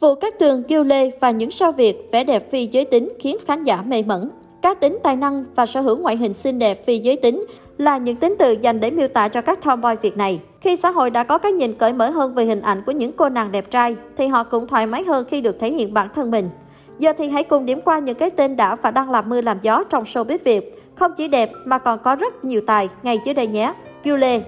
Vụ các Tường, kêu Lê và những sao Việt vẻ đẹp phi giới tính khiến khán giả mê mẩn. Cá tính tài năng và sở hữu ngoại hình xinh đẹp phi giới tính là những tính từ dành để miêu tả cho các tomboy Việt này. Khi xã hội đã có cái nhìn cởi mở hơn về hình ảnh của những cô nàng đẹp trai, thì họ cũng thoải mái hơn khi được thể hiện bản thân mình. Giờ thì hãy cùng điểm qua những cái tên đã và đang làm mưa làm gió trong showbiz Việt. Không chỉ đẹp mà còn có rất nhiều tài ngay dưới đây nhé. Kiêu Lê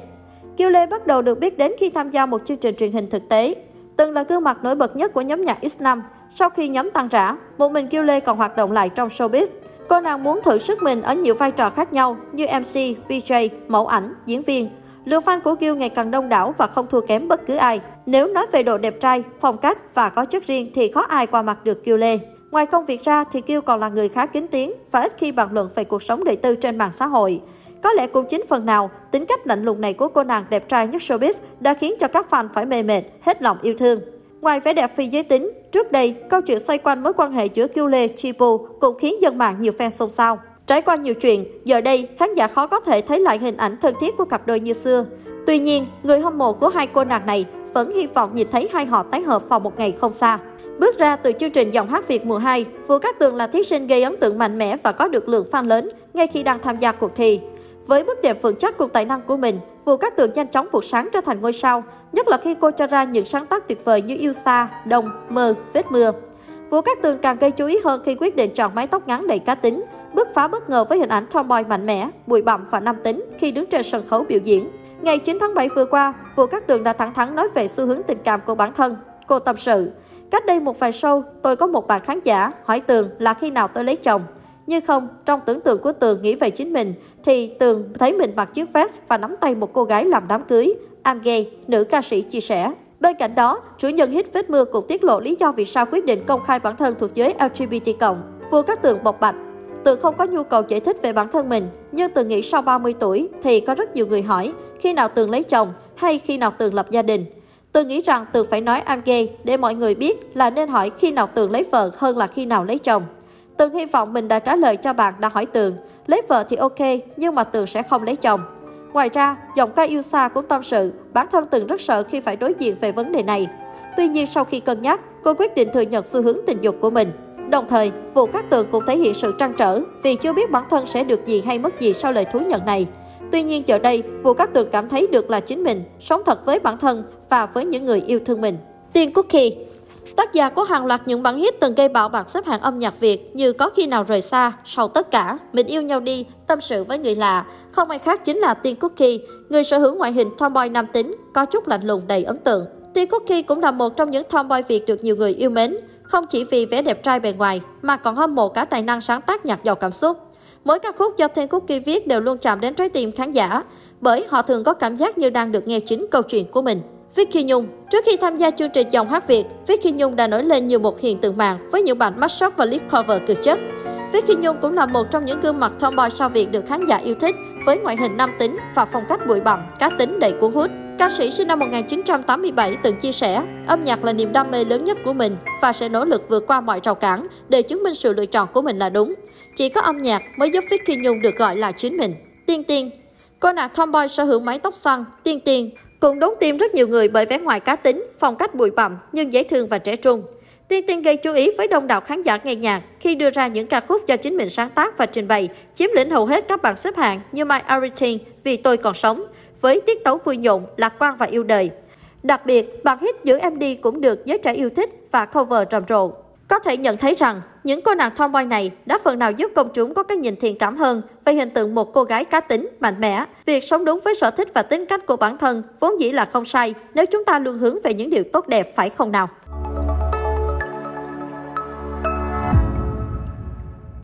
Kiêu Lê bắt đầu được biết đến khi tham gia một chương trình truyền hình thực tế. Từng là gương mặt nổi bật nhất của nhóm nhạc X5, sau khi nhóm tan rã, một mình Kiêu Lê còn hoạt động lại trong showbiz. Cô nàng muốn thử sức mình ở nhiều vai trò khác nhau như MC, VJ, mẫu ảnh, diễn viên. Lượng fan của Kiêu ngày càng đông đảo và không thua kém bất cứ ai. Nếu nói về độ đẹp trai, phong cách và có chất riêng thì khó ai qua mặt được Kiêu Lê. Ngoài công việc ra thì Kiêu còn là người khá kín tiếng và ít khi bàn luận về cuộc sống đời tư trên mạng xã hội. Có lẽ cũng chính phần nào, tính cách lạnh lùng này của cô nàng đẹp trai nhất showbiz đã khiến cho các fan phải mê mệt, hết lòng yêu thương. Ngoài vẻ đẹp phi giới tính, trước đây, câu chuyện xoay quanh mối quan hệ giữa Kiêu Lê, Chipu cũng khiến dân mạng nhiều fan xôn xao. Trải qua nhiều chuyện, giờ đây khán giả khó có thể thấy lại hình ảnh thân thiết của cặp đôi như xưa. Tuy nhiên, người hâm mộ của hai cô nàng này vẫn hy vọng nhìn thấy hai họ tái hợp vào một ngày không xa. Bước ra từ chương trình Giọng hát Việt mùa 2, Vũ Cát Tường là thí sinh gây ấn tượng mạnh mẽ và có được lượng fan lớn ngay khi đang tham gia cuộc thi. Với bước đẹp vững chắc cùng tài năng của mình, Vũ Cát Tường nhanh chóng vụt sáng trở thành ngôi sao, nhất là khi cô cho ra những sáng tác tuyệt vời như Yêu Xa, Đông, Mơ, Vết Mưa. Vũ Cát Tường càng gây chú ý hơn khi quyết định chọn mái tóc ngắn đầy cá tính, bứt phá bất ngờ với hình ảnh tomboy mạnh mẽ, bụi bặm và nam tính khi đứng trên sân khấu biểu diễn. Ngày 9 tháng 7 vừa qua, Vũ Cát Tường đã thẳng thắn nói về xu hướng tình cảm của bản thân. Cô tâm sự, cách đây một vài show, tôi có một bạn khán giả hỏi Tường là khi nào tôi lấy chồng. Nhưng không, trong tưởng tượng của Tường nghĩ về chính mình, thì Tường thấy mình mặc chiếc vest và nắm tay một cô gái làm đám cưới. I'm gay, nữ ca sĩ chia sẻ. Bên cạnh đó, chủ nhân hit vết mưa cũng tiết lộ lý do vì sao quyết định công khai bản thân thuộc giới LGBT+. Vua các tường bộc bạch. Tường không có nhu cầu giải thích về bản thân mình, nhưng Tường nghĩ sau 30 tuổi thì có rất nhiều người hỏi khi nào Tường lấy chồng hay khi nào Tường lập gia đình. Tường nghĩ rằng Tường phải nói I'm gay để mọi người biết là nên hỏi khi nào Tường lấy vợ hơn là khi nào lấy chồng. Tường hy vọng mình đã trả lời cho bạn đã hỏi Tường. Lấy vợ thì ok, nhưng mà Tường sẽ không lấy chồng. Ngoài ra, giọng ca yêu xa cũng tâm sự, bản thân Tường rất sợ khi phải đối diện về vấn đề này. Tuy nhiên sau khi cân nhắc, cô quyết định thừa nhận xu hướng tình dục của mình. Đồng thời, vụ các Tường cũng thể hiện sự trăn trở vì chưa biết bản thân sẽ được gì hay mất gì sau lời thú nhận này. Tuy nhiên giờ đây, vụ các Tường cảm thấy được là chính mình, sống thật với bản thân và với những người yêu thương mình. Tiên kỳ Tác giả có hàng loạt những bản hit từng gây bão bạc xếp hạng âm nhạc Việt như Có khi nào rời xa, Sau tất cả, Mình yêu nhau đi, Tâm sự với người lạ. Không ai khác chính là Tiên Cookie, người sở hữu ngoại hình tomboy nam tính, có chút lạnh lùng đầy ấn tượng. Tiên Cookie cũng là một trong những tomboy Việt được nhiều người yêu mến, không chỉ vì vẻ đẹp trai bề ngoài mà còn hâm mộ cả tài năng sáng tác nhạc giàu cảm xúc. Mỗi ca khúc do Tiên Cookie viết đều luôn chạm đến trái tim khán giả, bởi họ thường có cảm giác như đang được nghe chính câu chuyện của mình. Vicky Nhung Trước khi tham gia chương trình dòng hát Việt, Vicky Nhung đã nổi lên như một hiện tượng mạng với những bản mashup và lead cover cực chất. Vicky Nhung cũng là một trong những gương mặt tomboy sao Việt được khán giả yêu thích với ngoại hình nam tính và phong cách bụi bặm, cá tính đầy cuốn hút. Ca sĩ sinh năm 1987 từng chia sẻ, âm nhạc là niềm đam mê lớn nhất của mình và sẽ nỗ lực vượt qua mọi rào cản để chứng minh sự lựa chọn của mình là đúng. Chỉ có âm nhạc mới giúp Vicky Nhung được gọi là chính mình. Tiên Tiên Cô nàng tomboy sở hữu mái tóc xoăn, tiên tiên, cũng đốn tim rất nhiều người bởi vẻ ngoài cá tính, phong cách bụi bặm nhưng dễ thương và trẻ trung. Tiên Tiên gây chú ý với đông đảo khán giả nghe nhạc khi đưa ra những ca khúc do chính mình sáng tác và trình bày, chiếm lĩnh hầu hết các bảng xếp hạng như My Everything, Vì tôi còn sống, với tiết tấu vui nhộn, lạc quan và yêu đời. Đặc biệt, bản hit Giữ em đi cũng được giới trẻ yêu thích và cover rầm rộ. Có thể nhận thấy rằng, những cô nàng tomboy này đã phần nào giúp công chúng có cái nhìn thiện cảm hơn về hình tượng một cô gái cá tính, mạnh mẽ. Việc sống đúng với sở thích và tính cách của bản thân vốn dĩ là không sai nếu chúng ta luôn hướng về những điều tốt đẹp phải không nào?